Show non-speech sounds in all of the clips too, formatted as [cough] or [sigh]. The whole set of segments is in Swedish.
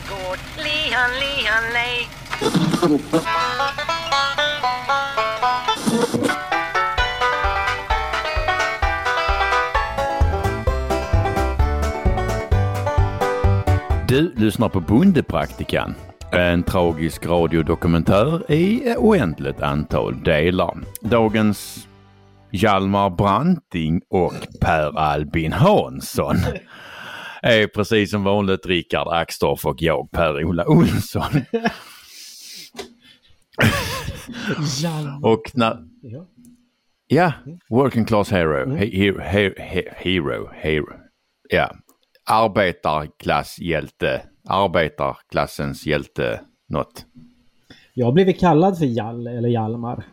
gård. Lihan, lihan, lej. Du lyssnar på Bondepraktikan. En tragisk radiodokumentär i oändligt antal delar. Dagens Hjalmar Branting och Per Albin Hansson är precis som vanligt Rickard Axdorff och jag Per-Ola Olsson. och när... Ja. Ja, working class hero. He, hero, he, he, hero, hero. Ja, arbetarklasshjälte. Arbetarklassens hjälte, något. Jag har blivit kallad för Jall eller Hjalmar.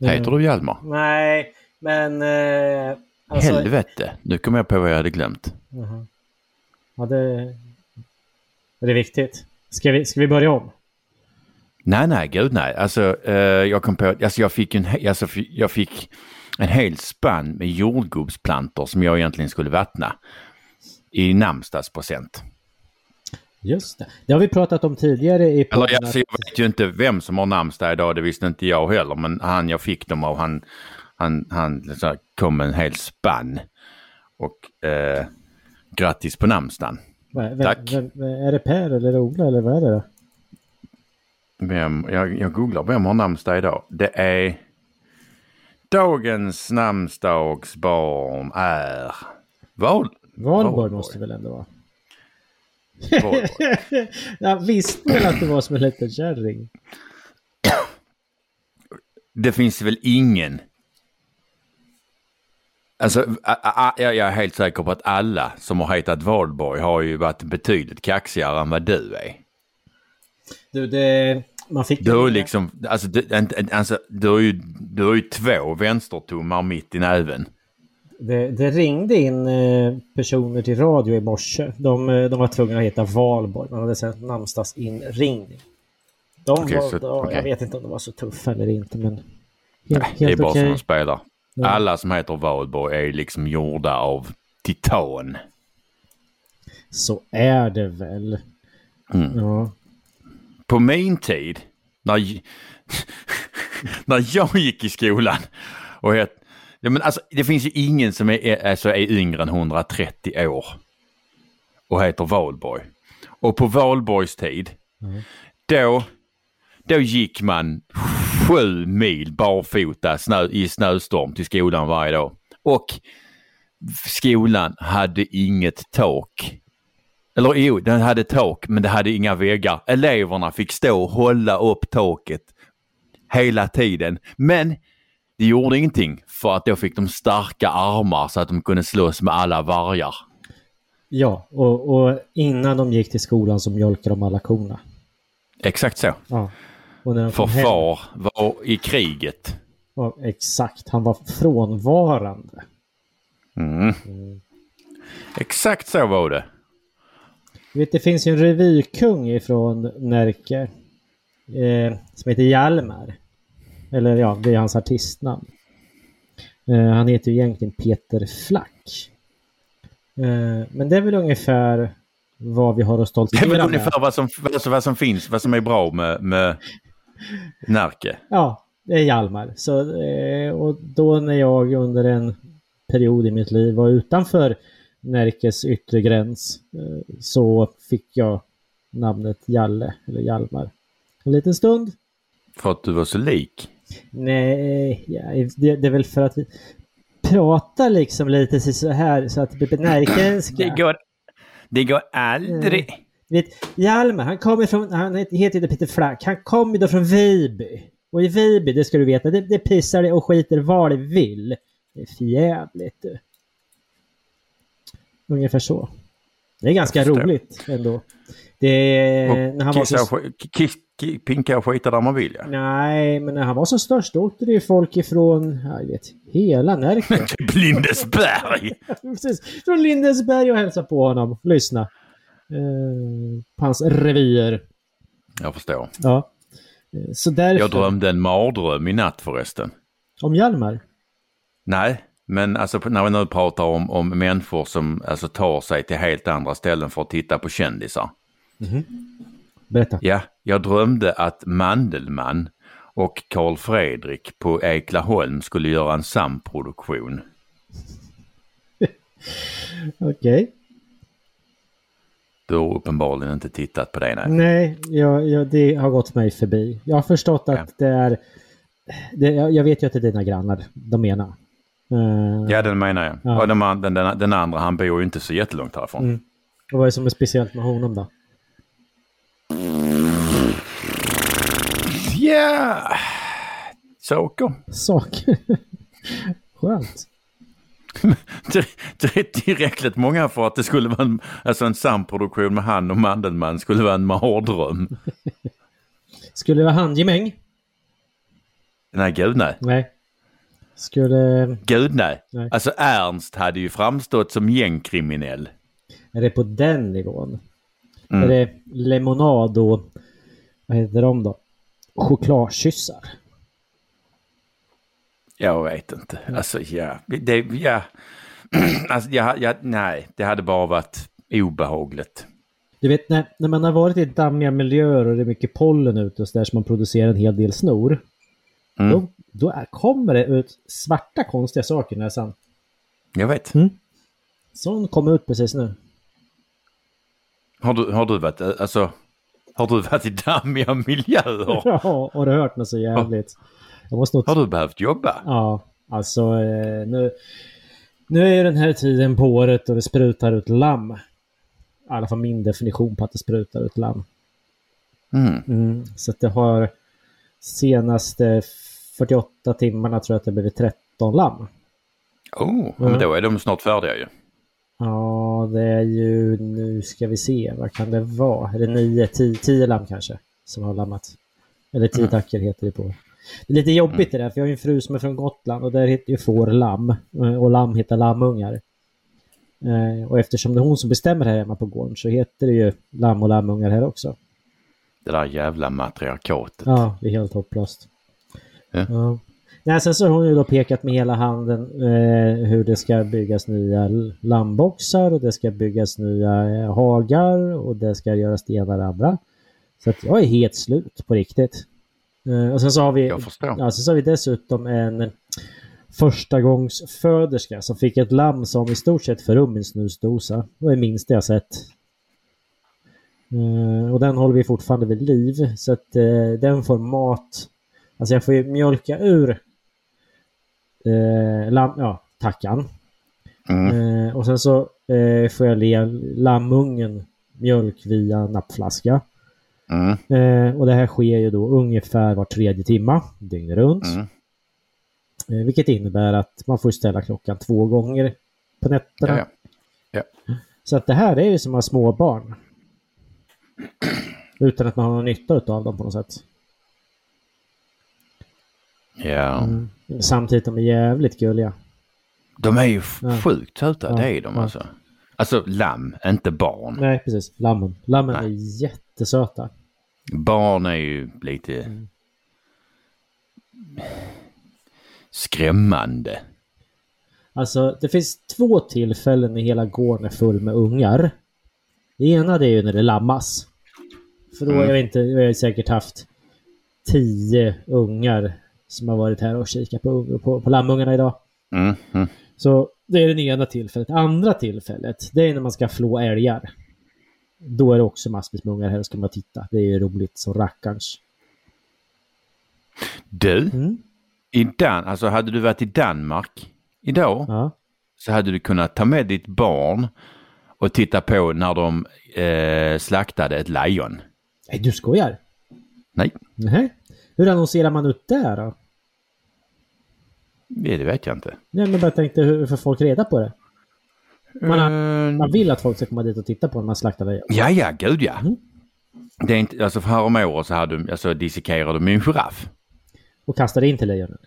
Heter du Hjalmar? Nej, men... Eh, alltså, Helvete, nu kom jag på vad jag hade glömt. Jaha. Ja, det... Är det viktigt? Ska vi, ska vi börja om? Nej, nej, gud nej. Alltså, eh, jag kom på, alltså jag fick en, alltså, jag fick en hel spann med jordgubbsplantor som jag egentligen skulle vattna. I namnsdagspresent. Just det. Det har vi pratat om tidigare i Eller podden. alltså, jag vet ju inte vem som har namnsdag idag, det visste inte jag heller. Men han jag fick dem av, han, han, han så här, kom med en hel spann. Och eh, grattis på namnsdagen. Vem- Tack. Vem, vem, är det Per eller Ola eller vad är det? Vem, jag, jag googlar, vem har namnsdag idag? Det är... Dagens namnsdagsbarn är... Val... Valborg Valborg. måste väl ändå vara? [laughs] Jag visste väl att det var som en liten kärring. Det finns väl ingen... Alltså, jag är helt säker på att alla som har hetat Valborg har ju varit betydligt kaxigare än vad du är. Du, det... Man fick... Du har liksom, alltså, du, alltså, du har ju, du har ju två vänstertummar mitt i näven. Det, det ringde in eh, personer till radio i morse. De, eh, de var tvungna att heta Valborg. Man hade sett namnsdagsinringning. De Okej, var, så- okej. Jag vet inte om de var så tuffa eller inte men... Helt, Det är helt bara okej. som de spelar. Alla som heter Valborg är liksom gjorda av titan. Så är det väl. Mm. Ja. På min tid, när, [laughs] när jag gick i skolan och het, ja, men alltså, det finns ju ingen som är, alltså, är yngre än 130 år och heter Valborg. Och på Valborgs tid, då, då gick man sju mil barfota snö, i snöstorm till skolan varje dag. Och skolan hade inget tak. Eller jo, den hade tak men det hade inga väggar. Eleverna fick stå och hålla upp taket hela tiden. Men det gjorde ingenting för att då fick de starka armar så att de kunde slåss med alla vargar. Ja, och, och innan de gick till skolan så mjölkade de alla korna. Exakt så. Ja. Och när de För hem, far var i kriget. ja, exakt, han var frånvarande. Mm. Exakt så var det. Du vet, det finns ju en revykung ifrån Närke eh, som heter Hjalmar. Eller ja, det är hans artistnamn. Eh, han heter ju egentligen Peter Flack. Eh, men det är väl ungefär vad vi har att Det är stoltsera väl med. ungefär vad som, vad som finns, vad som är bra med, med Närke. Ja, det är Hjalmar. Så, eh, och då när jag under en period i mitt liv var utanför Närkes yttre gräns eh, så fick jag namnet Jalle, eller Hjalmar. En liten stund. För att du var så lik. Nej, ja, det, det är väl för att vi pratar liksom lite så här så att det blir närkenska. går, det går aldrig. Du vet, Hjalmar, han kommer från, han heter ju Peter Flack, han kommer då från Viby. Och i Viby, det ska du veta, det, det pissar det och skiter vad det vill. Det är förjävligt du. Ungefär så. Det är ganska roligt ändå. Det Och när han var kissa så, och sk- kiss, ki- pinka och skita där man vill ja. Nej, men när han var som störst då åkte det ju folk ifrån, ja, jag vet, hela Närke. [laughs] Lindesberg. [laughs] Precis, från Lindesberg och hälsa på honom. Lyssna. Eh, på hans revyer. Jag förstår. Ja. Eh, Så därför... Jag drömde en mardröm i natt förresten. Om Hjalmar? Nej, Men alltså när vi nu pratar om, om människor som alltså tar sig till helt andra ställen för att titta på kändisar. Berätta. Ja, jag drömde att Mandelmann och Karl Fredrik på Eklaholm skulle göra en samproduktion. [laughs] Okej. Du har uppenbarligen inte tittat på det nej. Nej, jag, jag, det har gått mig förbi. Jag har förstått att Ja. det är... Det, jag vet ju att det är dina grannar de menar. Uh, Ja, den menar jag. Ja. Och den, den, den, andra, han bor ju inte så jättelångt härifrån. Mm. Vad är det som är speciellt med honom då? Ja, saker. Saker. [laughs] Skönt. [laughs] Tillräckligt många för att det skulle vara en, alltså en samproduktion med han och Mandelmann skulle vara en mardröm. [laughs] Skulle det vara handgemäng? Nej, gud nej. Nej. Skulle... Gud nej. Nej. Alltså Ernst hade ju framstått som gängkriminell. Är det på den nivån? Mm. Är det lemonad och... Vad heter de då? Chokladkyssar? Jag vet inte. Alltså ja, det, ja. [clears throat] Alltså, jag, jag, nej, det hade bara varit obehagligt. Du vet när, när man har varit i dammiga miljöer och det är mycket pollen ute och så där så man producerar en hel del snor. Mm. Då, då är, kommer det ut svarta konstiga saker i näsan. Jag vet. Mm. Sån kom ut precis nu. Har du, har du varit, alltså, har du varit i dammiga miljöer? [laughs] Ja, har du hört något så jävligt? Jag måste nog... Har du behövt jobba? Ja, alltså eh, nu... Nu är ju den här tiden på året och det sprutar ut lamm. I alla fall min definition på att det sprutar ut lamm. Mm. Mm, så att det har senaste 48 timmarna tror jag att det blivit 13 lamm. Oh, ja, men då är de snart färdiga ju. Ja, det är ju, nu ska vi se, vad kan det vara? Är det 9, 10, 10 lamm kanske som har lammat? Eller 10 tackor heter det på. Det är lite jobbigt det där, för jag har ju en fru som är från Gotland och där heter ju får lamm. eh, Och lamm heter lammungar. Eh, Och eftersom det är hon som bestämmer här hemma på gården så heter det ju lamm och lammungar här också. Det där jävla matriarkatet. Ja, det är helt hopplöst. Ja. Ja. Nej, sen så har hon ju då pekat med hela handen eh, hur det ska byggas nya lammboxar och det ska byggas nya eh, hagar och det ska göras det ena och det andra. Så att jag är helt slut på riktigt. Eh, och sen så har vi, ja, sen så har vi dessutom en förstagångsföderska som fick ett lamm som i stort sett för rum i en snusdosa. Det är minst jag sett. Eh, och den håller vi fortfarande vid liv. Så att eh, den får mat. Alltså jag får ju mjölka ur eh, lam, ja, tackan. Mm. Och sen så får jag le lammungen mjölk via nappflaska. Mm. Eh, och det här sker ju då ungefär var tredje timma, dygnet runt. Mm. Eh, vilket innebär att man får ställa klockan två gånger på nätterna. Ja, ja. Så att det här är ju som att ha småbarn. [clears throat] Utan att man har någon nytta av dem på något sätt. ja. Mm. Samtidigt de är jävligt gulliga. De är ju Ja. sjukt söta, Ja, det är de ja. alltså. Alltså lamm, inte barn. Nej, precis. Lammen. Lammen Nej. är jättesöta. Barn är ju lite Mm. skrämmande. Alltså, det finns två tillfällen i hela gården är full med ungar. Det ena det är ju när det lammas. För då, Mm. jag inte, jag har säkert haft tio ungar som har varit här och kikat på, på, på lammungarna idag. Mm. Mm. Så det är det ena tillfället. Andra tillfället, det är när man ska flå älgar. Då är det också massvis med ungar här ska man titta. Det är ju roligt som rackarns. Du, Mm. i Dan alltså hade du varit i Danmark idag Ja. så hade du kunnat ta med ditt barn och titta på när de eh, slaktade ett lejon. Nej, du skojar? Nej, Nej. Hur annonserar man ut det då? det vet jag inte. Nej, men bara tänkte hur får folk reda på det? Man, har, Eh, man vill att folk ska komma dit och titta på när man slaktar lejon. Ja, ja, gud ja. Mm. Det är inte, alltså för häromåret så hade de, alltså dissekerade de en giraff. Och kastar in till lejonen.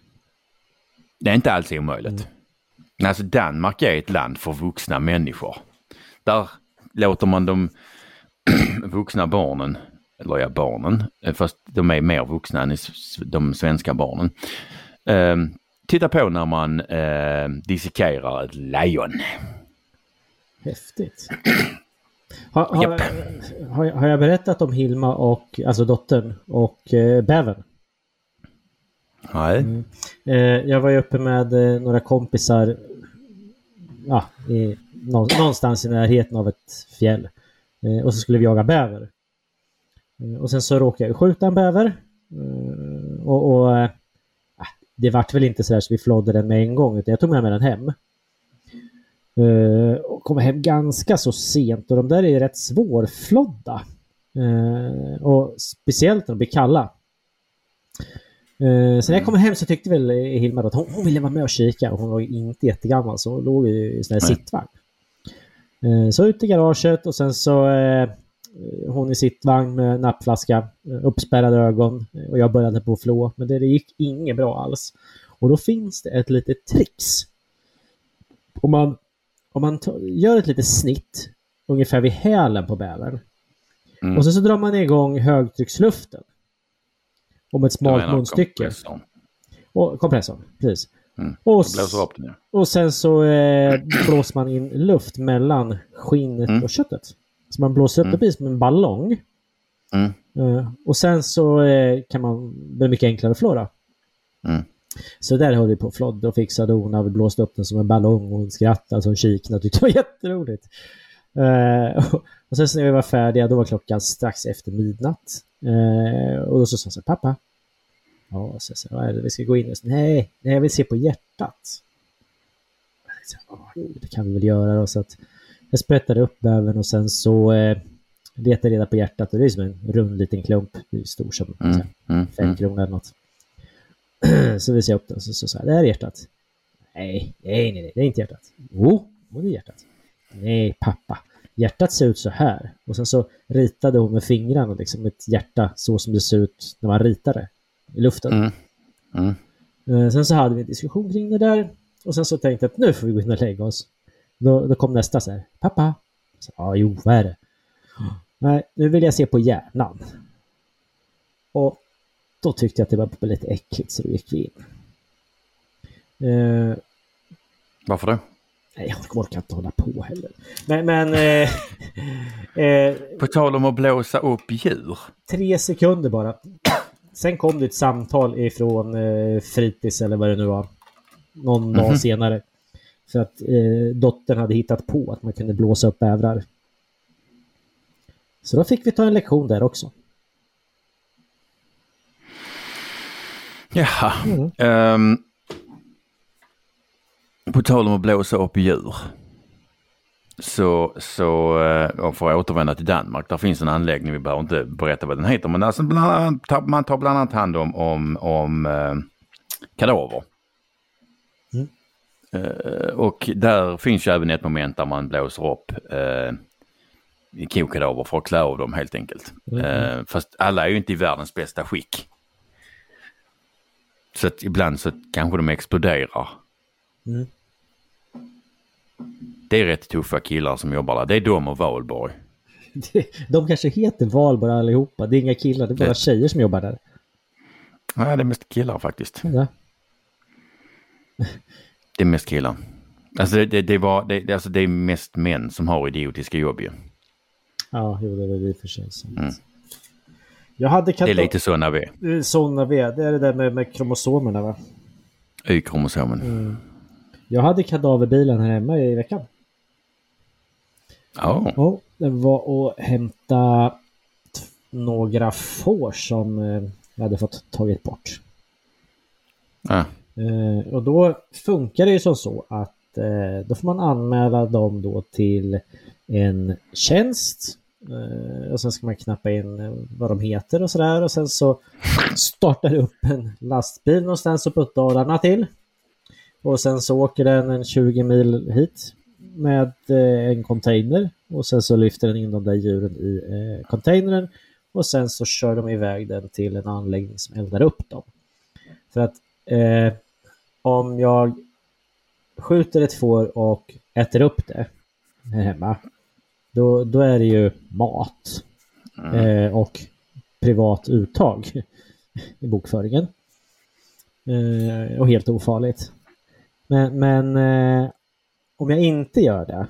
Det är inte alls omöjligt. Men Alltså Danmark är ett land för vuxna människor. Där låter man de [clears throat] vuxna barnen, eller ja barnen, eh, fast de är mer vuxna än de svenska barnen. Eh, titta på när man eh, dissekerar ett lejon. Häftigt. Har, har, har, jag- har jag berättat om Hilma och, alltså dottern, och eh, bävern? Nej. Eh, jag var ju uppe med eh, några kompisar ja, i, nå, någonstans i närheten av ett fjäll. Eh, och så skulle vi jaga bäver. Eh, och sen så råkade jag skjuta en bäver. Eh, och och eh, det vart väl inte så där så vi flådde den med en gång utan jag tog med mig den hem. Eh, och kom hem ganska så sent och de där är rätt svårflodda. Eh, och speciellt när de blir kalla. Eh, så när jag kom hem så tyckte väl Hilma att hon, hon ville vara med och kika. Och hon var ju inte jättegammal så hon låg ju i sån här Nej. sittvagn. Eh, så ut i garaget och sen så eh, hon i sittvagn med nappflaska, eh, uppspärrade ögon eh, och jag började på att flå. Men det, det gick inget bra alls. Och då finns det ett litet trix. Om man, om man gör ett litet snitt ungefär vid hälen på bävern. Mm. Och sen så drar man igång högtrycksluften. Om ett smalt munstycke. kompressorn. Och kompressorn, precis. Mm. Och, och sen så eh, blåser man in luft mellan skinnet Mm. och köttet. Så man blåser upp Mm. det precis som en ballong. Mm. Eh, och sen så eh, kan man, det mycket enklare att flåra. Mm. Så där höll vi på och flådde och fixade och vi blåste upp den som en ballong och hon skrattade som kiknade och tyckte det var [laughs] jätteroligt. Eh, och, och sen så när vi var färdiga då var klockan strax efter midnatt. Eh, och då så sa jag så pappa. Ja, så, så, vad är det vi ska gå in och så, nej, nej, jag vill se på hjärtat. Sa, "Ja, jo, det kan vi väl göra då. Så att jag sprättade upp bävern och sen så eh, letade jag reda på hjärtat och det är som en rund liten klump. Det är stor som så Mm. Mm. fem Mm. kronor eller något. [clears throat] så visade jag upp den och så så sa jag, det här är hjärtat. Nej, nej, nej, det är inte hjärtat. Jo, jo, det är hjärtat. Nej, pappa. Hjärtat ser ut så här. Och sen så ritade hon med fingrarna liksom ett hjärta så som det ser ut när man ritar det i luften. Mm. Mm. Eh, Sen så hade vi en diskussion kring det där. Och sen så tänkte jag att nu får vi gå in och lägga oss. Då, då kom nästa så här. Pappa. Ja, jo, vad är det? Nej, nu vill jag se på hjärnan. Och då tyckte jag att det var lite äckligt så då gick vi in. Eh, Varför då? nej, jag orkar inte hålla på heller. Men, men eh, [laughs] eh, På tal om att blåsa upp djur. tre sekunder bara. Sen kom det ett samtal ifrån eh, fritids eller vad det nu var. Någon Mhm. dag senare. För att eh, dottern hade hittat på att man kunde blåsa upp bävrar. Så då fick vi ta en lektion där också. Jaha. Mm. Ehm, på tal om att blåsa upp djur. Så, så och för att återvända till Danmark, där finns en anläggning, vi behöver inte berätta vad den heter, men alltså bland annat, man tar bland annat hand om, om, om eh, kadaver. Mm. Eh, och där finns ju även ett moment där man blåser upp kokadaver för att klä av dem helt enkelt. Mm. Fast alla är ju inte i världens bästa skick. Så att ibland så kanske de exploderar. Mm. Det är rätt tuffa killar som jobbar där. Det är de och Valborg. [laughs] De kanske heter Valborg allihopa. Det är inga killar, det är bara Det- tjejer som jobbar där. Ja, det är mest killar faktiskt. Ja. [laughs] Det är mest killar. Alltså det, det, det, var, det, det- alltså det är mest män som har idiotiska jobb ju. Ja, jo, det är väl i och för sig. Mm. Jag hade Det är lite sådana vi är. Sådana vi. Det är det där med, med kromosomerna va? Y-kromosomen. Mm. Jag hade kadaverbilen här hemma i veckan. Ja, Ja, det var att hämta några får som eh, jag hade fått tagit bort. ja. Eh, och då funkar det ju som så att eh, då får man anmäla dem då till en tjänst. Eh, och sen ska man knappa in eh, vad de heter och sådär. Och sen så startar det upp en lastbil någonstans uppåt Dalarna till. Och sen så åker den en 20 mil hit med eh, en container. Och sen så lyfter den in de där djuren i containern. Och sen så kör de iväg den till en anläggning som eldar upp dem. För att eh, om jag skjuter ett får och äter upp det här hemma, då, då är det ju mat eh, och privat uttag i bokföringen. Eh, och helt ofarligt. Men, men eh, om jag inte gör det.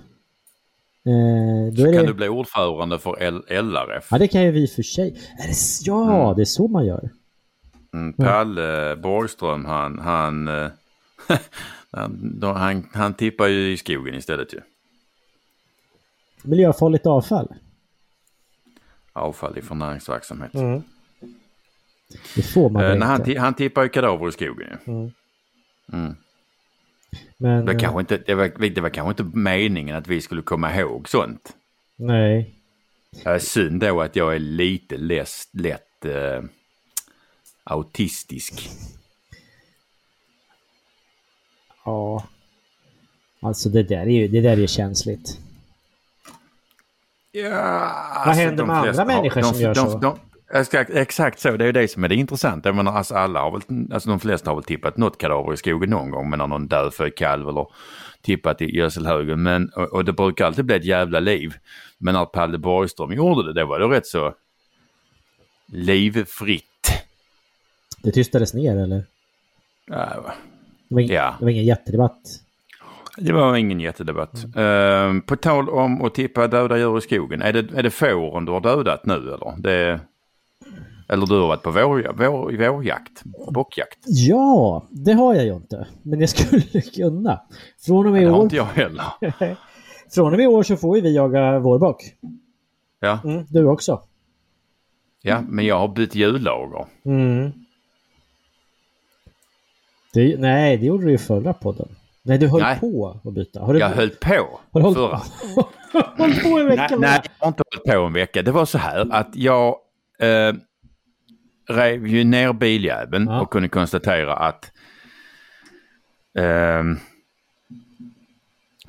Eh, då Så kan det... du bli ordförande för L- LRF. Ja, det kan ju vi för sig. Det... Ja, Mm. det är så man gör. Mm, Palle Borgström han, han, eh, [laughs] han, han tippar ju i skogen istället ju. Miljöfarligt avfall. Avfall från näringsverksamhet. Det får man Eh, han, inte. ti- han tippar ju kadaver i skogen. Mm. Mm. Men, Det, eh, kanske inte, det, var, det var kanske inte meningen att vi skulle komma ihåg sånt. nej. Det är synd då att jag är lite lätt, lätt eh, autistisk. Ja. Alltså det där är ju det där är känsligt. Ja, Vad händer med andra människor som gör så? exakt, exakt så, det är det som är det intressanta. Jag menar, alltså alla har väl, alltså de flesta har väl tippat något kadaver i skogen någon gång, men någon dödfödd kalv eller tippat i gödselhögen. Men, och, och det brukar alltid bli ett jävla liv. Men när Palle Borgström gjorde det, det var det rätt så livfritt. Det tystades ner eller? Ja, Det var, ing- Ja. det var ingen jättedebatt. Det var ingen jättedebatt. Eh, på tal om att tippa döda djur i skogen. Är det, är det fåren du har dödat nu eller? Det, eller du har varit på vår, vår, vårjakt? Bockjakt? Ja, det har jag ju inte. Men jag skulle [laughs] kunna. Från och med i Det har år, inte jag heller. [laughs] från och med i år så får ju vi jaga vårbock. Ja, Mm, du också. ja, men jag har bytt hjullager. Mm. Det, nej, det gjorde du ju förra podden. Nej, du höll Nej. på att byta. Har du, Jag höll på har du hållit förra. [laughs] hållit på en vecka Nej, nej, jag har inte hållit på en vecka. Det var så här att jag eh, rev ju ner biljäveln Ja. och kunde konstatera att ehm,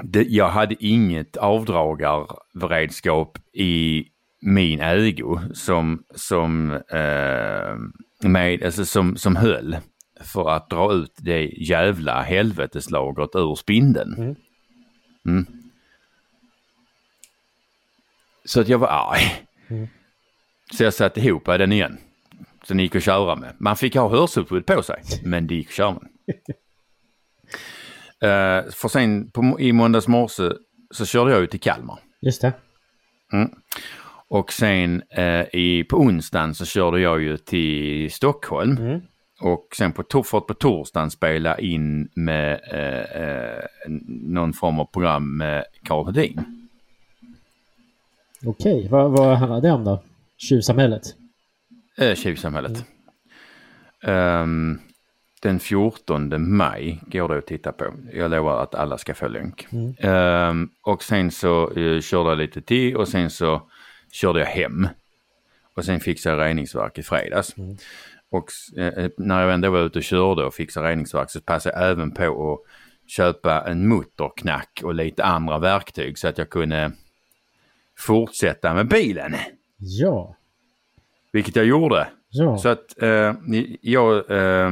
det, jag hade inget avdragarredskap i min ägo som, som, eh, med, alltså som, som höll för att dra ut det jävla helveteslagret ur spindeln. Mm. Mm. Så att jag var arg. Mm. Så jag satte ihop den igen. Så den gick att köra med. Man fick ha hörselskydd på sig, men det gick att köra med. uh, [laughs] för sen på, i måndags morse så körde jag ut till Kalmar. Just det. Och sen eh, i, på onsdagen så körde jag ju till Stockholm. Mm. Och sen på, to- för att på torsdagen spela in med eh, eh, någon form av program med Karl Hedin. Okej, vad, vad handlar det om då? Tjuvsamhället? Eh, Tjuvsamhället. Ehm, den 14 maj går det att titta på. Jag lovar att alla ska få länk. Mm. Ehm, och sen så eh, körde jag lite till och sen så körde jag hem. Och sen fixade jag reningsverk i fredags. Och eh, när jag ändå var ute och körde och fixade reningsverk så passade jag även på att köpa en motorknack och lite andra verktyg så att jag kunde fortsätta med bilen. Ja. Vilket jag gjorde. Ja. Så att eh, jag eh,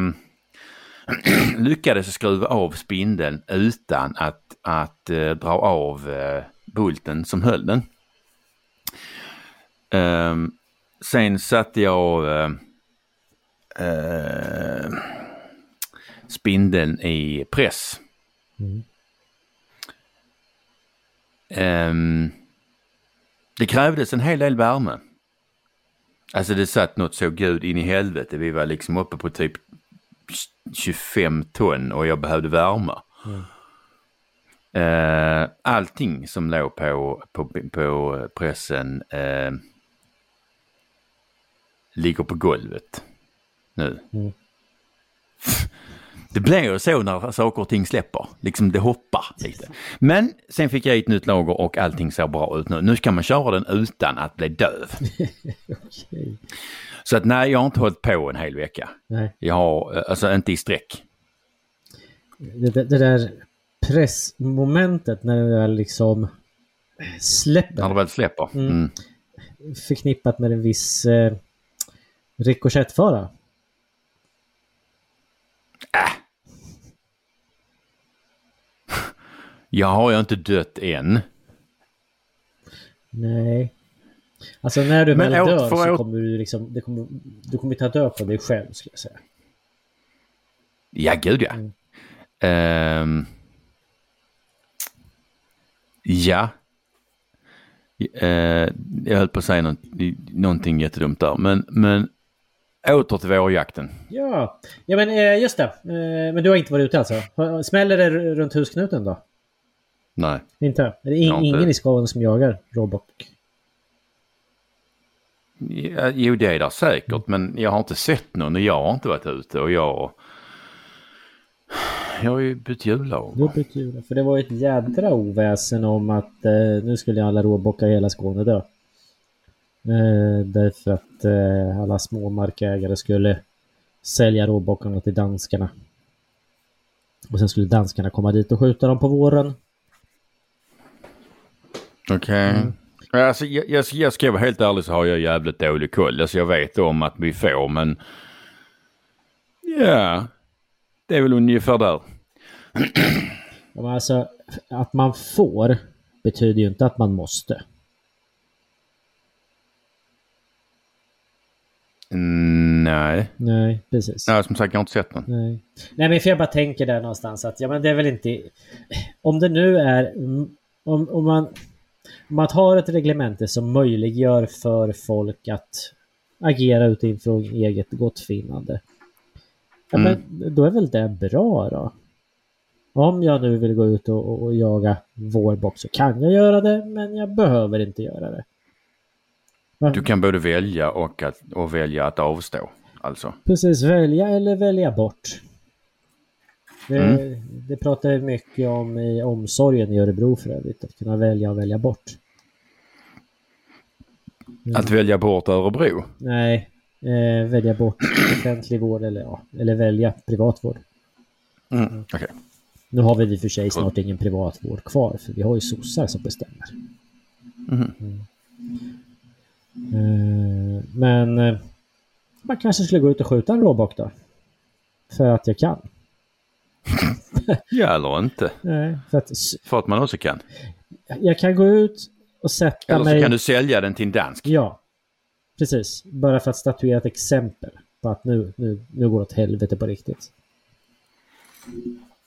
[clears throat] lyckades skruva av spindeln utan att, att eh, dra av eh, bulten som höll den. Eh, sen satte jag eh, spindeln i press. Mm. Ehm, det krävdes en hel del värme. Alltså det satt något så gud in i helvete. Vi var liksom uppe på typ 25 ton och jag behövde värma. Eh, allting som låg på, på, på pressen uh, ligger på golvet nu. Mm. Det blir ju så när saker och ting släpper. Liksom det hoppar lite. Men sen fick jag ett nytt lager och allting ser bra ut nu. Nu kan man köra den utan att bli döv. [laughs] Okej. Så att nej, jag har inte hållit på en hel vecka. Nej. Jag har, eh, alltså inte i sträck. Det, det, det där pressmomentet när det väl liksom släpper. När det väl släpper. Mm. Mm. Förknippat med en viss eh, rikoschettfara. Jag har ju inte dött än. Nej. Alltså när du väl åt- dör så åt- kommer du liksom, det kommer, du kommer ta död på dig själv skulle jag säga. Ja, gud ja. Mm. Ehm, ja. Eh, jag höll på att säga något, någonting jättedumt där. Men, men åter till vårjakten. Ja, ja men eh, just det. Eh, Men du har inte varit ute alltså? Har- Smäller det runt husknuten då? Nej. Inte? Är det in, har inte- ingen i Skåne som jagar råbock? Ja, jo, det är där säkert, men jag har inte sett någon och jag har inte varit ute och jag... Jag har ju bytt hjullager. Det betyder, för det var ett jädra oväsen om att eh, nu skulle alla råbockar i hela Skåne dö. Eh, därför att eh, alla små markägare skulle sälja råbockarna till danskarna. Och sen skulle danskarna komma dit och skjuta dem på våren. Okej. Alltså, jag, jag, jag ska vara helt ärlig så har jag jävligt dålig koll. Alltså, jag vet om att vi får, men... Ja, det är väl ungefär där. Ja, alltså, att man får betyder ju inte att man måste. Mm, nej. Nej, precis. nej, som sagt jag har inte sett någon. Nej. Nej, men för jag bara tänker där någonstans att ja, men det är väl inte... Om det nu är... mm, Om, om man... Om man har ett reglemente som möjliggör för folk att agera utifrån eget gottfinnande. Ja, men då är väl det bra då? Om jag nu vill gå ut och, och, och jaga vårbock så kan jag göra det, men jag behöver inte göra det. Du kan både välja och, att, och välja att avstå. Alltså. Precis, välja eller välja bort. Det, Mm. det pratar vi mycket om i omsorgen i Örebro för övrigt. Att kunna välja och välja bort. Att välja bort Örebro. Nej, eh, välja bort offentlig vård eller, ja, eller välja privatvård. Mm. Okej. Nu har vi i och för sig snart ingen privatvård kvar för vi har ju sossar som bestämmer. Mhm. Mm. Eh, men eh, man kanske skulle gå ut och skjuta en råbock då. För att jag kan. [laughs] Ja, eller inte. Nej, för att För att man också kan. jag kan gå ut och sätta Eller så mig... kan du sälja den till en dansk. Ja, precis. Bara för att statuera ett exempel på att nu, nu, nu går det åt helvete på riktigt.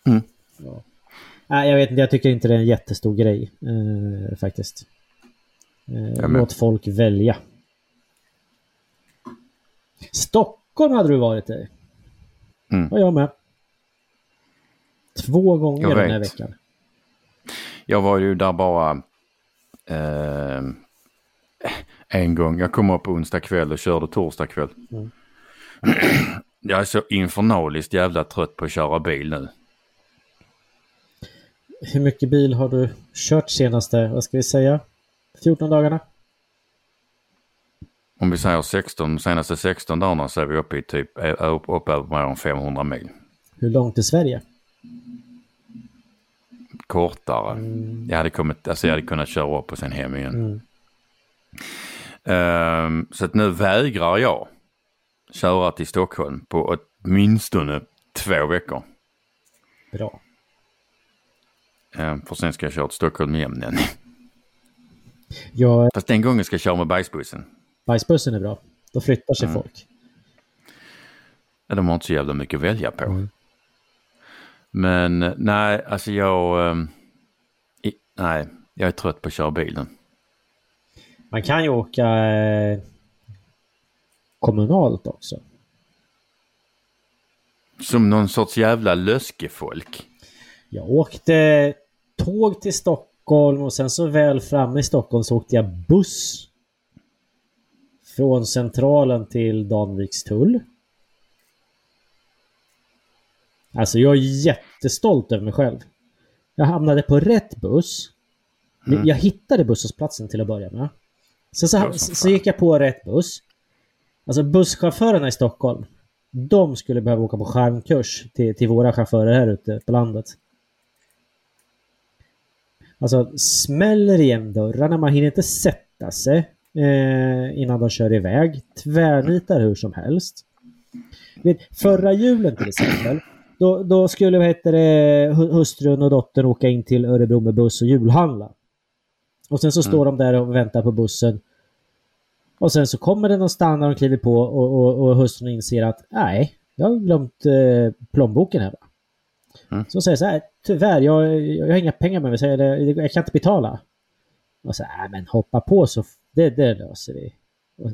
Mm. Ja. Nej, jag vet inte, jag tycker inte det är en jättestor grej eh, faktiskt. Eh, Jag med. låt folk välja. Stockholm hade du varit i. Mm. Och jag med. Två gånger Jag den här veckan. Jag var ju där bara eh, en gång. Jag kom upp på onsdag kväll och körde torsdag kväll. Mm. [clears throat] Jag är så infernaliskt jävla trött på att köra bil nu. Hur mycket bil har du kört senaste, vad ska vi säga, 14 dagarna? Om vi säger 16, de senaste 16 dagarna så är vi uppe i typ är upp, upp över mer än 500 mil. Hur långt till Sverige? Kortare. Jag, hade kommit, alltså jag hade kunnat köra upp och sen hem igen. Mm. Ehm, så att nu vägrar jag köra till Stockholm på åtminstone två veckor. Bra. Ehm, för sen ska jag köra till Stockholm igen. Igen. Ja, Fast den gången ska jag köra med bajsbussen. bajsbussen är bra. Då flyttar sig Mm. folk. Ja, De har inte så jävla mycket att välja på. Mm. Men eh, nej, alltså jag... ehm, i, nej, jag är trött på att köra bilen. Man kan ju åka eh, kommunalt också. Som någon sorts jävla löskefolk. Jag åkte tåg till Stockholm och sen så väl framme i Stockholm så åkte jag buss. Från centralen till Danvikstull. Alltså jag är jättestolt över mig själv. Jag hamnade på rätt buss. Jag hittade busshållplatsen till att börja med. Sen så, så fan. gick jag på rätt buss. Alltså busschaufförerna i Stockholm. De skulle behöva åka på skärmkurs till, till våra chaufförer här ute på landet. Alltså smäller igen dörrarna, man hinner inte sätta sig eh, innan de kör iväg. Tvärnitar hur som helst. Vet, förra julen till exempel, då, då skulle vad heter det, hu- hustrun och dottern åka in till Örebro med buss och julhandla. Och sen så står de där och väntar på bussen. Och sen så kommer den och stannar och kliver på och, och, och hustrun inser att nej, jag har glömt eh, plånboken här. Va? Mm. Så säger jag så här, tyvärr, jag, jag har inga pengar med mig, så jag, jag kan inte betala. Och så här, men hoppa på så det, det löser vi. Och,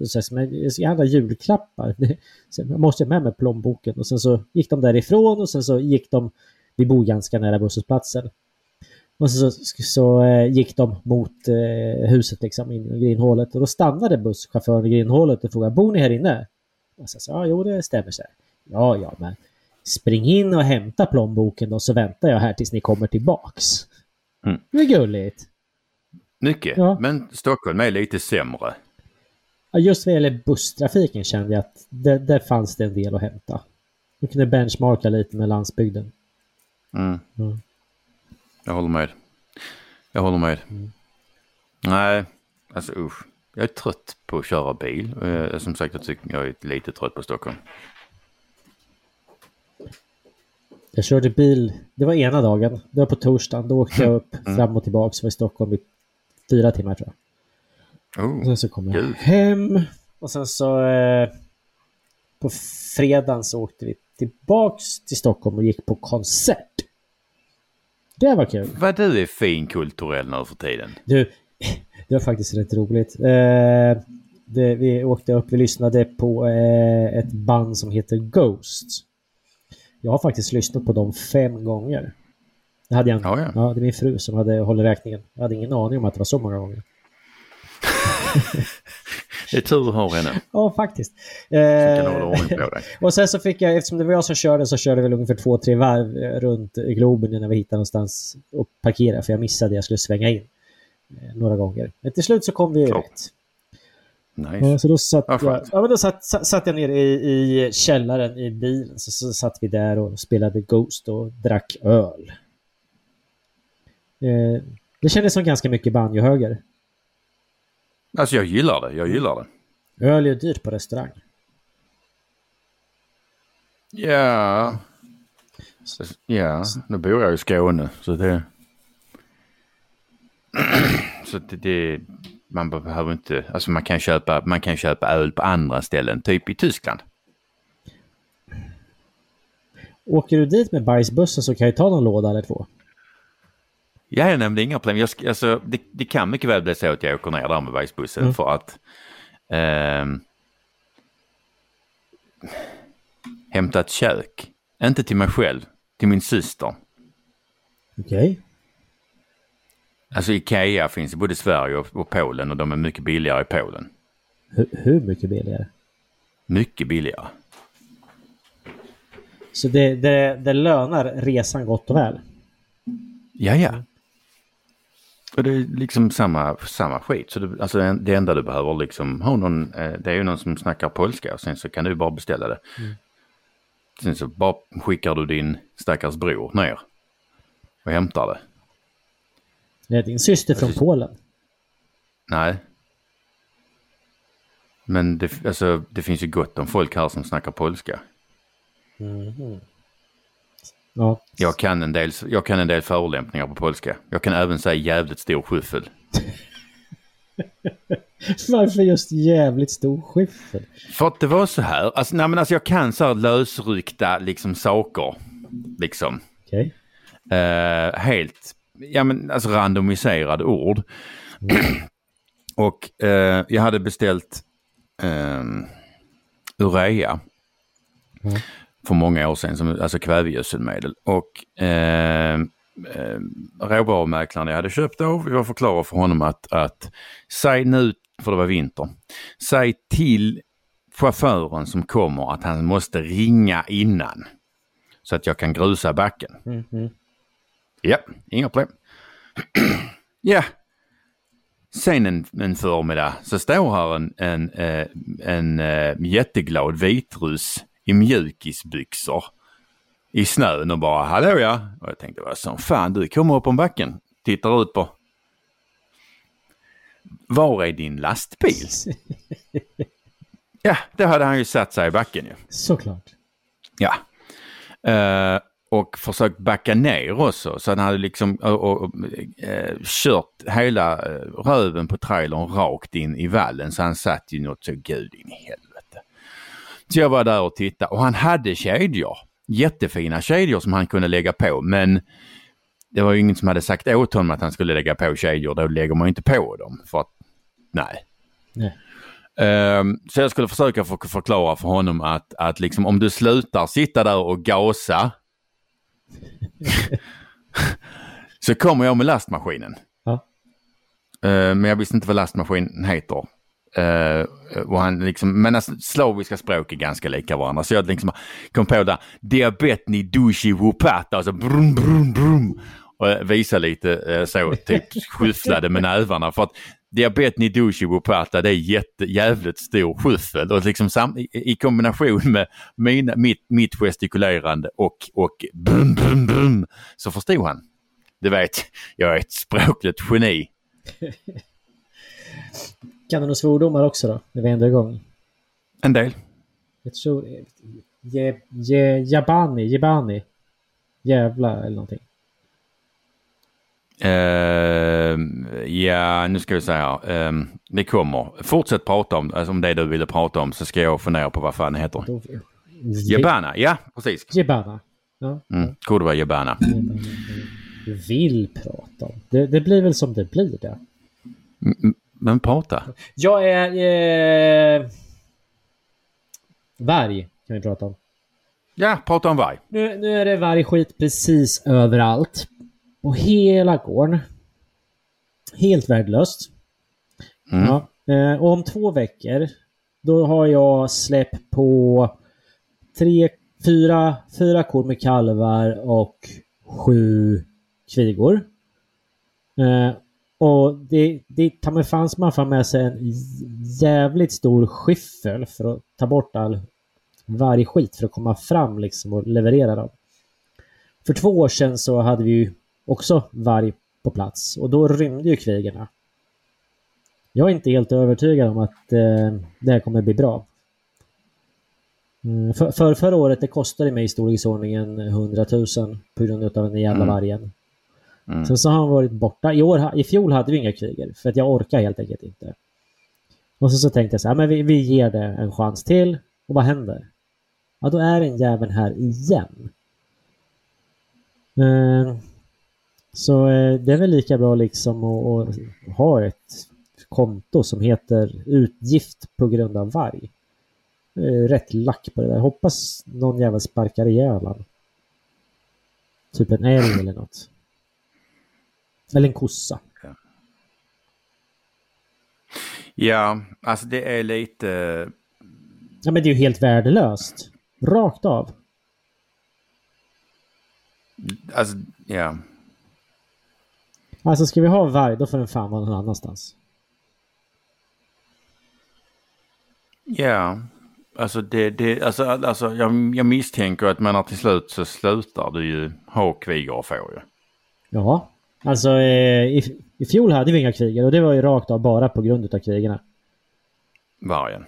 och så, men jag ska handla julklappar. [laughs] sen jag måste ha med mig plånboken. Och sen så gick de därifrån och sen så gick de, vi bor ganska nära busshållplatsen. Och så, så, så eh, gick de mot eh, huset liksom, in i grindhålet. Och då stannade busschauffören i grindhålet och frågade, bor ni här inne? Och så sa ja, jo det stämmer så här. Ja, ja, men spring in och hämta plånboken då så väntar jag här tills ni kommer tillbaks. Mm. Det är gulligt. Mycket, Ja. men Stockholm är lite sämre. Just vad gäller busstrafiken kände jag att det, där fanns det en del att hämta. Vi kunde benchmarka lite med landsbygden. Mm. Mm. Jag håller med. Jag håller med. Nej, alltså usch. Jag är trött på att köra bil. Eh, Som sagt, jag, tycker jag är lite trött på Stockholm. Jag körde bil, det var ena dagen, det var på torsdagen. Då åkte jag upp fram och tillbaka, var i Stockholm i fyra timmar tror jag. Och Oh. sen så kom jag Gud. hem. Och sen så eh, på fredagen så åkte vi tillbaks till Stockholm och gick på konsert. Det var kul. Vad du är fin kulturell nu för tiden. Du, det var faktiskt rätt roligt. Eh, det, vi åkte upp, vi lyssnade på eh, ett band som heter Ghost. Jag har faktiskt lyssnat på dem fem gånger. Det hade jag Ja, ja. ja, det är min fru som hade hållit räkningen. Jag hade ingen aning om att det var så många gånger. [laughs] Det är tur du har henne. Ja, faktiskt. Eh, [laughs] och sen så fick jag, eftersom det var jag som körde, så körde väl ungefär två, tre varv runt Globen innan vi hittade någonstans och parkera för jag missade, jag skulle svänga in eh, några gånger. Men till slut så kom vi ju rätt. Nice. Ja, så då satt, Ja, jag, ja, men då satt, satt, jag ner i, i källaren i bilen. Så, så satt vi där och spelade Ghost och drack öl. Eh, det kändes som ganska mycket banjohöger. Alltså jag gillar det, jag gillar det. Öl är dyrt på restaurang. Ja. Ja, nu bor jag i Skåne så det... [clears throat] Så det, det... Man behöver inte... Alltså man kan, köpa, man kan köpa öl på andra ställen, typ i Tyskland. Åker du dit med bajsbussen så kan jag ta någon låda eller två. Ja, jag nämnde inga problem. Jag, alltså, det, det kan mycket väl bli så att jag åker ner där med bajsbussen Mm. för att ehm, hämta ett kök. Inte till mig själv, till min syster. Okej. Alltså Ikea finns i både Sverige och, och Polen och de är mycket billigare i Polen. Hur, hur mycket billigare? Mycket billigare. Så det, det, det lönar resan gott och väl. Ja, ja. Och det är liksom samma, samma skit. Så det, alltså det enda du behöver liksom ha någon, eh, det är ju någon som snackar polska och sen så kan du bara beställa det. Sen så bara skickar du din stackars bror ner och hämtar det. Är din syster från Precis. Polen. Nej. Men det, alltså, det finns ju gott om folk här som snackar polska. Ja. Jag kan, en del, jag kan en del förolämpningar på polska. Jag kan även säga jävligt stor skyffel. [laughs] Varför just jävligt stor skyffel? För att det var så här, alltså, nej, men alltså jag kan så här lösryckta liksom saker. Liksom. Okej. Eh, helt, ja men alltså randomiserade ord. och eh, jag hade beställt eh, urea. Mm. För många år sedan, som, alltså kvävegödselmedel. Och eh, eh, råvarumäklaren jag hade köpt av, jag förklarade för honom att, att säg nu, för det var vinter, säg till chauffören som kommer att han måste ringa innan. Så att jag kan grusa backen. Mhm. Ja, inga problem. [clears throat] ja. Sen en, en förmiddag så står här en, en, eh, en, eh, jätteglad vitruss i mjukisbyxor i snön och bara hallå ja. Och jag tänkte vad som fan du kommer upp om backen. Tittar ut på. Var är din lastbil? [laughs] Ja, det hade han ju satt sig i backen ju. Såklart. Ja. Eh, och försökt backa ner också. Så han hade liksom och, och, och, eh, kört hela eh, röven på trailern rakt in i vallen. Så han satt ju något så gud in i helvete. Så jag var där och tittade och han hade kedjor. Jättefina kedjor som han kunde lägga på men det var ju ingen som hade sagt åt honom att han skulle lägga på kedjor. Då lägger man inte på dem för att nej. Nej. Ehm, så jag skulle försöka för, förklara för honom att, att liksom om du slutar sitta där och gasa [laughs] så kommer jag med lastmaskinen. Ja. Ehm, men jag visste inte vad lastmaskinen heter. Ehm, och han liksom, men alltså, slaviska språk är ganska lika varandra. Så jag liksom kom på där, diabetni dushi wupata, alltså brum brum brum. Och visa lite eh, så, typ [laughs] skyfflade med nävarna. För att diabetni dushi wupata det är jätte, jävligt stor skyffel. Och liksom sam, i, i kombination med mina, mitt, mitt gestikulerande och, och brum brum brum så förstod han. Du vet, jag är ett språkligt geni. [laughs] Kan du några svordomar också då? När vi ändå är igång. En del. Jag tror... Je, je, jabani, jebani. Jävla eller någonting. Ehm, ja, nu ska vi här. Ehm, det kommer. Fortsätt prata om, alltså om det du ville prata om så ska jag fundera på vad fan det heter. Jebana, ja precis. Jebana. Ja. Mm, vara Jebana. Vill prata om. Det, det blir väl som det blir det. Mm, Men prata. Jag är... Eh, varg kan vi prata om. Ja, prata om varg. Nu, nu är det vargskit precis överallt. På hela gården. Helt värdelöst. Mm. Ja. Eh, och om två veckor då har jag släpp på tre, fyra, fyra kor med kalvar och sju kvigor. Eh, och det, det tar mig fanns man får med sig en jävligt stor skyffel för att ta bort all vargskit för att komma fram liksom och leverera dem. För två år sedan så hade vi ju också varg på plats och då rymde ju kvigerna. Jag är inte helt övertygad om att eh, det här kommer bli bra. Mm, för, för förra året det kostade mig i storleksordningen 100 000 på grund av den jävla Mm. vargen. Mm. Sen så har han varit borta. I, år, I fjol hade vi inga kriger för att jag orkar helt enkelt inte. Och så, så tänkte jag så här, men vi, vi ger det en chans till. Och vad händer? Ja, då är den jäveln här igen. Eh, så eh, det är väl lika bra liksom att, att ha ett konto som heter utgift på grund av varg. Eh, rätt lack på det där. Hoppas någon jävel sparkar ihjäl han. Typ en älg eller något. Eller en kossa. Ja, alltså det är lite... Ja men det är ju helt värdelöst. Rakt av. Alltså, ja. Alltså ska vi ha varg då får den fan vara någon annanstans. Ja, alltså det, det alltså, alltså jag, jag misstänker att man till slut så slutar du ju ha kvigor och får ju. Ja. Alltså eh, i, i fjol hade vi inga kriger och det var ju rakt av bara på grund utav krigarna. Vargen.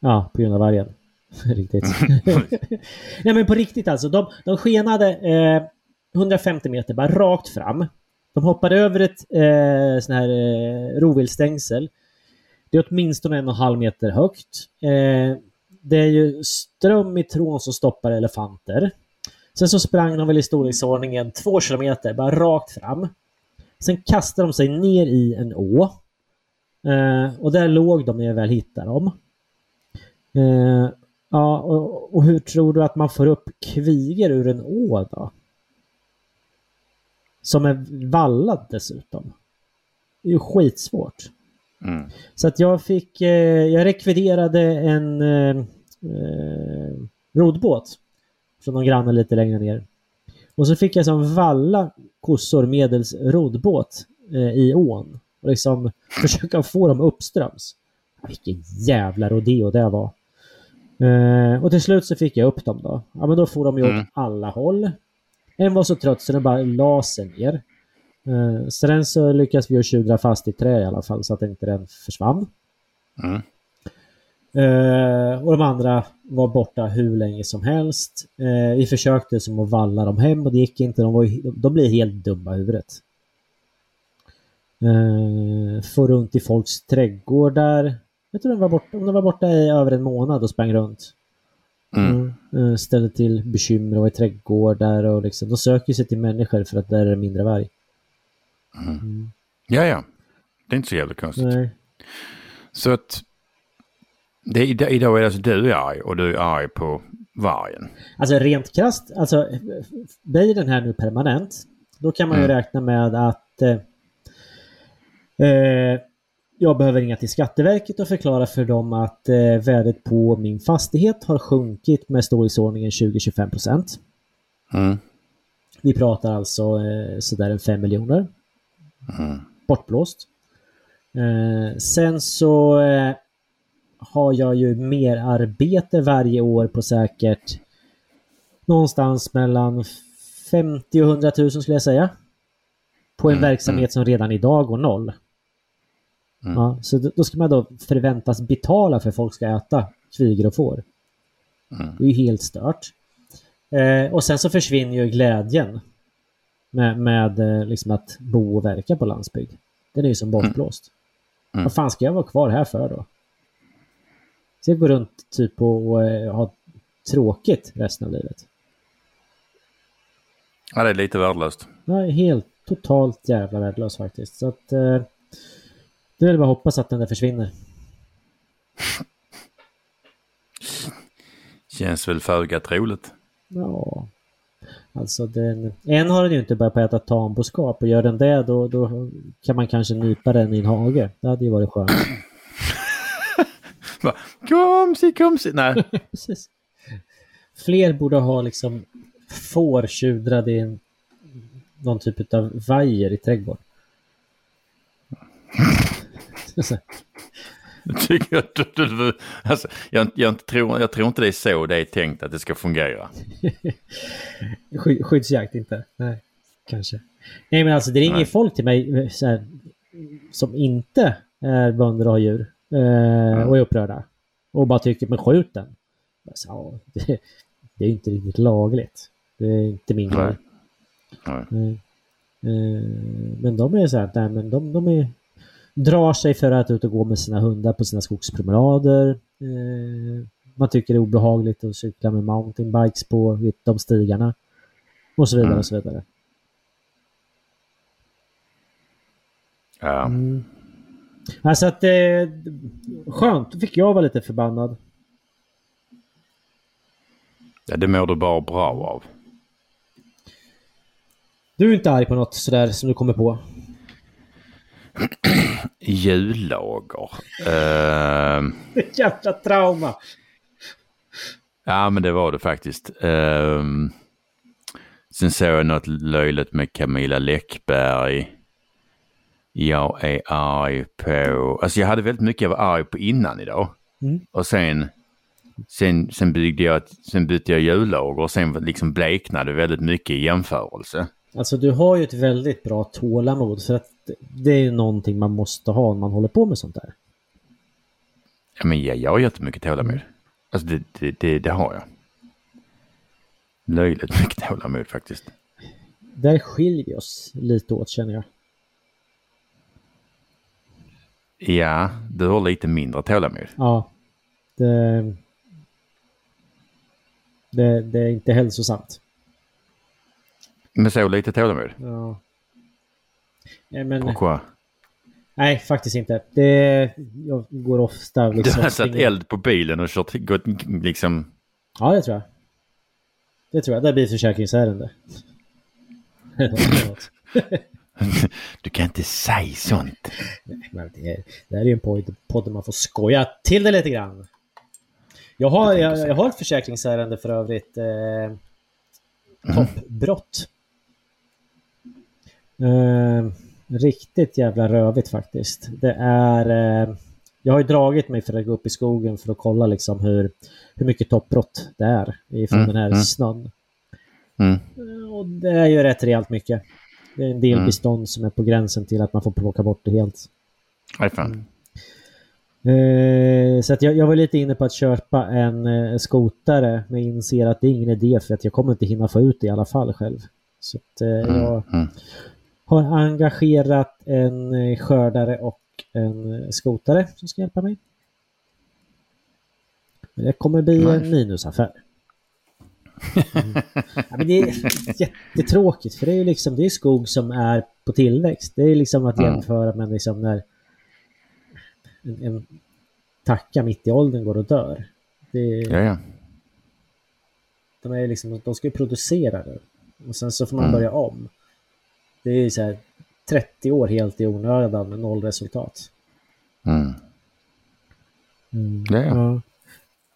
Ja, på grund av vargen. [laughs] riktigt. [laughs] Nej men på riktigt alltså. De, de skenade eh, 150 meter bara rakt fram. De hoppade över ett eh, sån här eh, rovviltstängsel. Det är åtminstone en och en halv meter högt. Eh, det är ju ström i trån som stoppar elefanter. Sen så sprang de väl i storleksordningen två kilometer bara rakt fram. Sen kastade de sig ner i en å. Eh, och där låg de när jag väl hittade dem. Eh, ja, och, och hur tror du att man får upp kvigor ur en å då? Som är vallad dessutom. Det är ju skitsvårt. Mm. Så att jag fick, eh, jag rekviderade en eh, eh, rodbåt från någon granne lite längre ner. Och så fick jag som valla kossor medels rodbåt eh, i ån. Och liksom försöka få dem uppströms. Vilken jävla rodeo det var. Eh, och till slut så fick jag upp dem då. Ja men då får de ju Mm. åt alla håll. En var så trött så den bara la sig ner. Eh, sen så lyckades vi ju tjudra fast i trä i alla fall så att inte den försvann. Mm. Eh, och de andra var borta hur länge som helst. Eh, vi försökte som att valla dem hem och det gick inte. De, var, ju- de blev helt dumma i huvudet. Eh, få runt i folks trädgårdar. Jag tror de var borta, de var borta i över en månad och sprang runt. Mm. Eh, ställer till bekymmer och i trädgårdar och liksom, de söker sig till människor för att där är det mindre varg. Ja, ja. Det är inte så jävla konstigt. Nej. Så att det, idag idag är det alltså du är arg och du är arg på vargen. Alltså rent krasst, alltså blir den här nu permanent, då kan man ju Mm. räkna med att eh, eh, jag behöver ringa till Skatteverket och förklara för dem att eh, värdet på min fastighet har sjunkit med storleksordningen 20-25 procent. Mm. Vi pratar alltså eh, sådär en 5 miljoner. Mm. Bortblåst. Eh, sen så eh, har jag ju mer arbete varje år på säkert någonstans mellan 50 och 100 000 skulle jag säga. På en Mm, verksamhet som redan idag går noll. Mm. Ja, så då, då ska man då förväntas betala för att folk ska äta kvigor och får. Mm. Det är ju helt stört. Eh, och sen så försvinner ju glädjen med, med eh, liksom att bo och verka på landsbygd. Den är ju som bortblåst. Mm. Vad fan ska jag vara kvar här för då? Ska jag gå runt typ och, och eh, ha tråkigt resten av livet? Ja, det är lite värdelöst. Är helt totalt jävla värdelös faktiskt. Så att eh, det är väl bara att hoppas att den där försvinner. Känns väl föga troligt. Ja. Alltså den... Än har den ju inte börjat på att äta tamboskap och gör den det då, då kan man kanske nypa den i en hage. Det hade ju varit skönt. [laughs] Va? Komsi, komsi. Nej. [laughs] Precis. Fler borde ha liksom får tjudrade i en, någon typ av vajer i trädgården. [laughs] [laughs] Jag, du, alltså, jag, jag, tror, jag tror inte det är så det är tänkt att det ska fungera. Sky, skyddsjakt inte? Nej, kanske. Nej men alltså det ringer Nej. folk till mig eh, så här, som inte är bönder och har djur eh, och är upprörda. Och bara tycker, men skjut den. Ja, det, det är inte riktigt lagligt. Det är inte min grej. Eh, Men de är så här, nej, men de, de är, drar sig för att ut och gå med sina hundar på sina skogspromenader. Eh, Man tycker det är obehagligt att cykla med mountainbikes på de stigarna. Och så vidare Mm. och så vidare. Ja. Mm. Alltså att eh, skönt, då fick jag vara lite förbannad. ja, det mår du bara bra av. Du är inte arg på något sådär som du kommer på? [clears throat] Jullager. Uh, [laughs] Jävla trauma! ja, men det var det faktiskt. Ehm, sen såg jag något löjligt med Camilla Läckberg. Jag är arg på... Alltså jag hade väldigt mycket jag var arg på innan idag. Mm. Och sen, sen, sen, byggde jag, sen bytte jag jullager och sen liksom bleknade väldigt mycket i jämförelse. Alltså du har ju ett väldigt bra tålamod för att det är ju någonting man måste ha om man håller på med sånt där. Ja, men jag, jag har jättemycket tålamod. Alltså det, det, det, det har jag. Löjligt mycket tålamod faktiskt. Där skiljer vi oss lite åt känner jag. Ja, du har lite mindre tålamod. Ja. Det, det, det är inte hälsosamt. Men så lite tålamod. Ja. Nej, men, Pourquoi? nej, faktiskt inte. Det, jag går ofta Du liksom... har satt eld på bilen och kört, gått liksom... Ja, det tror jag. Det tror jag. Det blir försäkringsärende. [laughs] Du kan inte säga sånt. Men det, det här är ju en podd, podd där man får skoja till det lite grann. Jag har, jag, jag har ett försäkringsärende för övrigt. Eh, toppbrott. Eh, riktigt jävla rövigt faktiskt. Det är... Eh, jag har ju dragit mig för att gå upp i skogen för att kolla liksom hur, hur mycket toppbrott det är ifrån Mm, den här mm. snön. Mm. Eh, Och det är ju rätt rejält mycket. Det är en del Mm. bestånd som är på gränsen till att man får plocka bort det helt. Nej fan. Eh, så att jag, jag var lite inne på att köpa en eh, skotare men inser att det är ingen idé för att jag kommer inte hinna få ut det i alla fall själv. Så att eh, jag Mm. Har engagerat en eh, skördare och en eh, skotare som ska hjälpa mig. Det kommer bli Nej. en minusaffär. Mm. Ja, men det är jättetråkigt för det är ju liksom det är skog som är på tillväxt. Det är liksom att jämföra med liksom när en, en tacka mitt i åldern går och dör. Det, Ja, ja. de, är liksom, de ska ju producera det. Och sen så får man Mm. börja om. Det är så här 30 år helt i onödan med noll resultat. Mm. Ja, ja.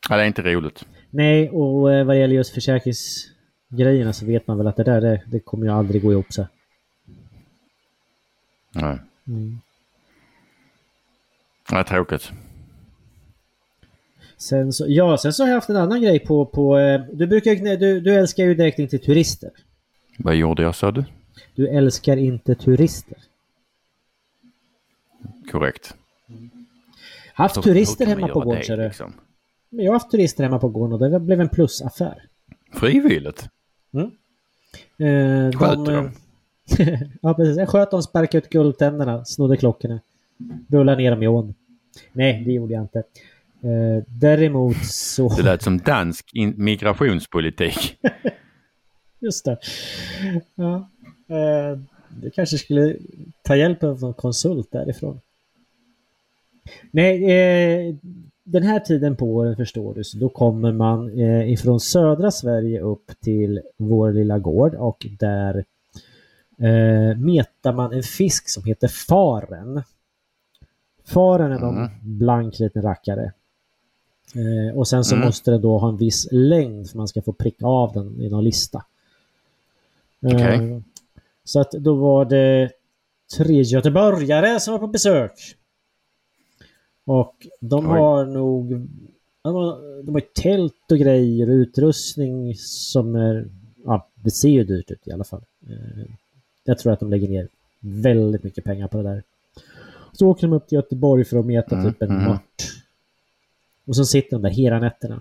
ja, det är inte roligt. Nej, och eh, vad gäller just försäkringsgrejerna så vet man väl att det där det, det kommer ju aldrig gå ihop sig. Nej, Mm. det är tråkigt. Sen så, ja, sen så har jag haft en annan grej på... på eh, du, brukar, du, du älskar ju direkt inte turister. Vad gjorde jag sa du? Du älskar inte turister. Korrekt. Haft Så turister hemma på gården, ser du. liksom? Jag har haft turister hemma på gården och det blev en plusaffär. Frivilligt? Eh, Sköter de? [laughs] ja, precis. Jag sköt dem, sparkade ut guldtänderna, snodde klockorna. Rullade ner dem i ån. Nej, det gjorde jag inte. Eh, däremot så... Det lät som dansk migrationspolitik. [laughs] Just det. Ja. Eh, du kanske skulle ta hjälp av någon konsult därifrån. Nej, eh, den här tiden på året förstår du, så då kommer man eh, ifrån södra Sverige upp till vår lilla gård och där eh, metar man en fisk som heter faren. Faren är Mm. blank liten rackare. Eh, och sen så Mm. måste den då ha en viss längd för man ska få pricka av den i någon lista. Okej. Så att då var det tre göteborgare som var på besök. Och de Oj. har nog... De har, de har ju tält och grejer och utrustning som är... Ja, det ser ju dyrt ut i alla fall. Eh, Jag tror att de lägger ner väldigt mycket pengar på det där. Så åker de upp till Göteborg för att meta Mm, typ en mm. mört. Och så sitter de där hela nätterna.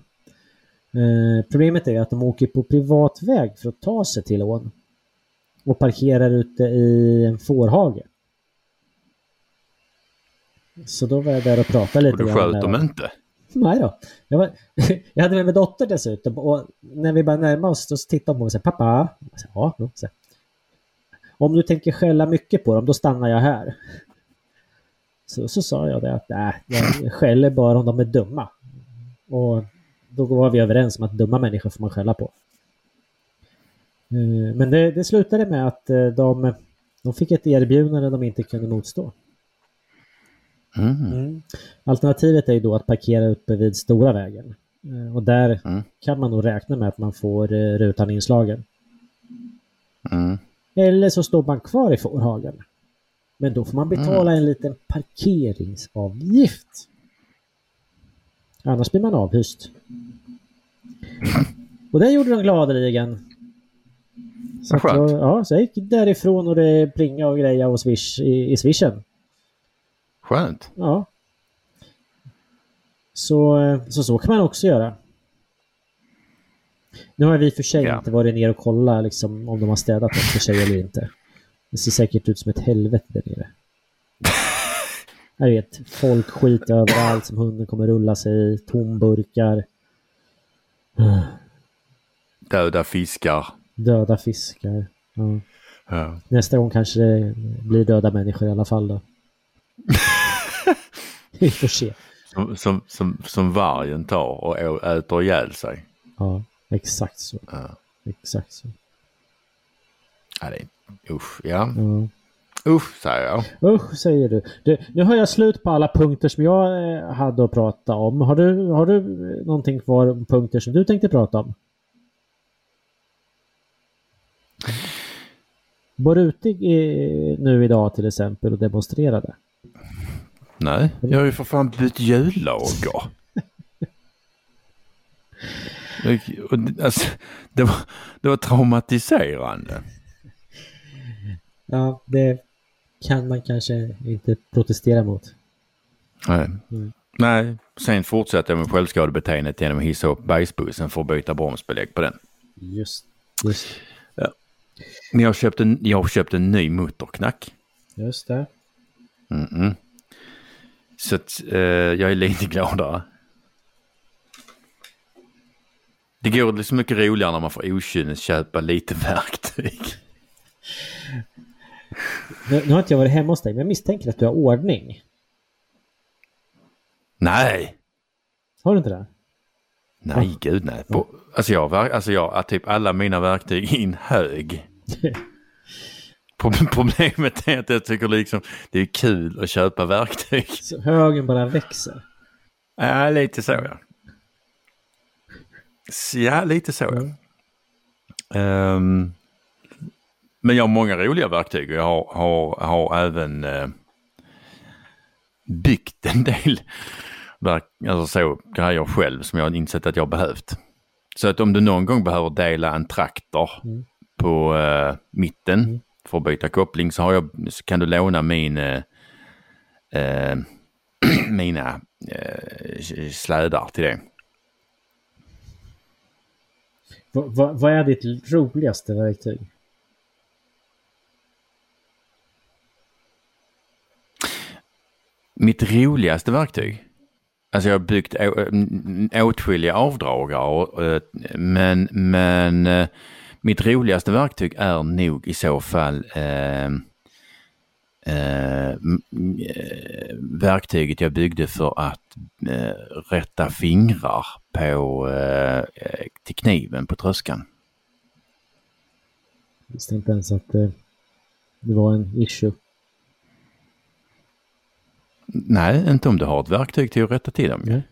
Eh, problemet är att de åker på privat väg för att ta sig till ån. Och parkerar ute i en fårhage. Så då var jag där och pratade lite Och du sköt dem inte? Nej då. Jag, var, [laughs] jag hade med mig dotter dessutom och när vi började närma oss så tittade hon på mig och sa pappa. Sa, ja, då, så. Om du tänker skälla mycket på dem då stannar jag här. Så, så sa jag det att nej, jag skäller bara om de är dumma. Och då var vi överens om att dumma människor får man skälla på. Eh, Men det, det slutade med att eh, de, de fick ett erbjudande de inte kunde motstå. Mm. Mm. Alternativet är ju då att parkera uppe vid stora vägen. Eh, Och där Mm. kan man nog räkna med att man får rutan inslagen. Mm. Eller så står man kvar i fårhagen. Men då får man betala en liten parkeringsavgift. Annars blir man avhyst. [laughs] Och det gjorde de gladeligen. Så, jag, ja, så jag gick därifrån och det plinga och greja och swish i, i swishen. Skönt. Ja. Så, eh, så så kan man också göra. Nu har vi för sig Ja. inte varit ner och kollat liksom, om de har städat efter sig eller inte. Det ser säkert ut som ett helvete där nere. [laughs] Jag vet, folk skit överallt som hunden kommer rulla sig i, tomburkar, Döda fiskar. Döda fiskar. Ja. Ja. Nästa gång kanske det blir döda människor i alla fall då. [laughs] Vi får se. Som, som, som, som vargen tar och äter ihjäl sig. Ja, exakt så. Ja. Exakt så. Ja, det är, usch, ja. Ja. Usch, säger jag. Usch, säger du. du. Nu har jag slut på alla punkter som jag eh, hade att prata om. Har du, har du eh, någonting kvar punkter som du tänkte prata om? Var du ute i- nu idag till exempel och demonstrerade? Nej, jag har ju för fan bytt det- alltså, det, var, det var traumatiserande. Ja, det kan man kanske inte protestera mot. Nej. Mm. Nej, sen fortsatte jag med självskadebeteendet genom att hissa upp bajsbussen för att byta bromsbelägg på den. Just, just, Men jag köpte, en- jag köpte en ny motorknack. just det. Mm-mm. Så att, eh, jag är lite gladare. Det går liksom mycket roligare när man får köpa lite verktyg. Nu, nu har inte jag varit hemma hos dig, men jag misstänker att du har ordning. Nej, Har du inte det? Nej gud nej. På, alltså jag har alltså jag typ alla mina verktyg [laughs] i en hög. Pro- Problemet är att jag tycker liksom det är kul att köpa verktyg. Så högen bara växer. Ja, lite så ja. Ja, lite så ja. Ehm, men jag har många roliga verktyg och jag har, har, har även eh, byggt en del verk, alltså så, grejer själv som jag insett att jag behövt. Så att om du någon gång behöver dela en traktor Mm. på eh, mitten Mm. för att byta koppling så, har jag, så kan du låna min eh, eh, [clears throat] mina eh, slädar till det. Va, vad är ditt roligaste verktyg? Mitt roligaste verktyg? Alltså jag har byggt åtskilliga avdragare eh, men, men eh, mitt roligaste verktyg är nog i så fall eh, eh, eh, verktyget jag byggde för att eh, rätta fingrar på eh, till kniven på tröskan. Jag visste inte ens att det var en issue. Nej, inte om du har ett verktyg till att rätta till dem. Nej.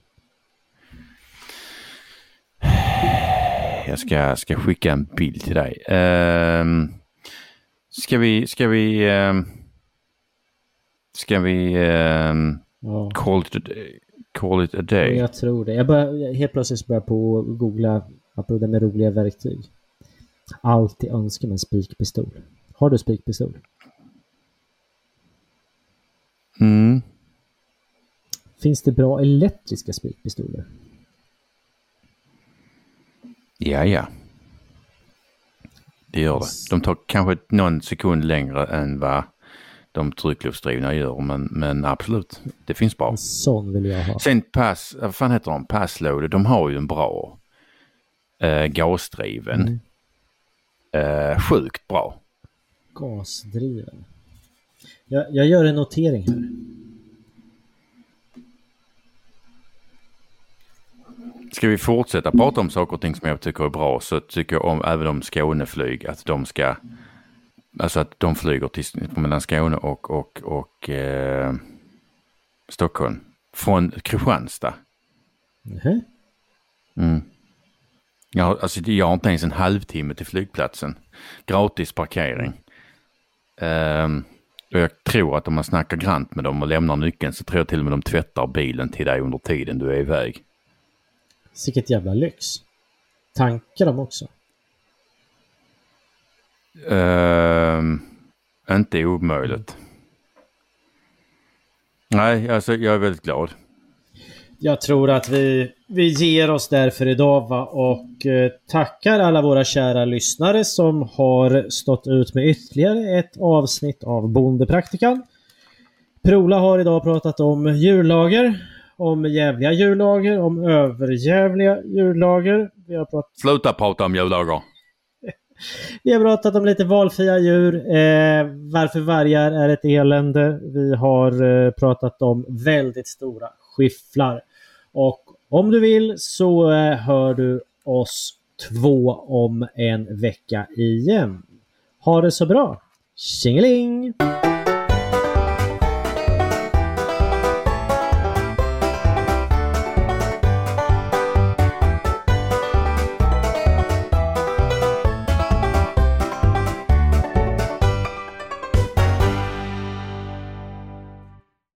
Jag ska, ska skicka en bild till dig. Ehm, ska vi, ska vi, ehm, ska vi ehm, Ja. call, it call it a day? Jag tror det. Jag bör, helt plötsligt börjar på att googla apropå det med roliga verktyg. Alltid önskar mig en spikpistol. Har du spikpistol? Mm. Finns det bra elektriska spikpistoler? Ja, ja. Det gör det. De tar kanske någon sekund längre än vad de tryckluftsdrivna gör, men, men absolut, det finns bra. En sån vill jag ha. Sen pass, vad fan heter de? Passloader, de har ju en bra eh, gasdriven. Mm. Eh, sjukt bra. Gasdriven. Jag, jag gör en notering här. Ska vi fortsätta prata om saker och ting som jag tycker är bra så tycker jag om även om Skåneflyg att de ska, alltså att de flyger till, mellan Skåne och, och, och eh, Stockholm. Från Kristianstad. Nähä? Mm. Jag, alltså, jag har inte ens en halvtimme till flygplatsen. Gratis parkering. Ehm, och jag tror att om man snackar grant med dem och lämnar nyckeln så tror jag till och med de tvättar bilen till dig under tiden du är iväg. Vilket jävla lyx. Tankar de också? Ehm, inte omöjligt. Nej, alltså jag är väldigt glad. Jag tror att vi, vi ger oss där för idag va? och eh, tackar alla våra kära lyssnare som har stått ut med ytterligare ett avsnitt av Bondepraktikan. Prola har idag pratat om djurlager, om jävliga djurlager, om överjävliga djurlager. Vi har pratat Sluta prata om jullager. [laughs] Vi har pratat om lite valfria djur, eh, varför vargar är ett elände. Vi har eh, pratat om väldigt stora skifflar. Och om du vill så eh, hör du oss två om en vecka igen. Ha det så bra! Tjingeling!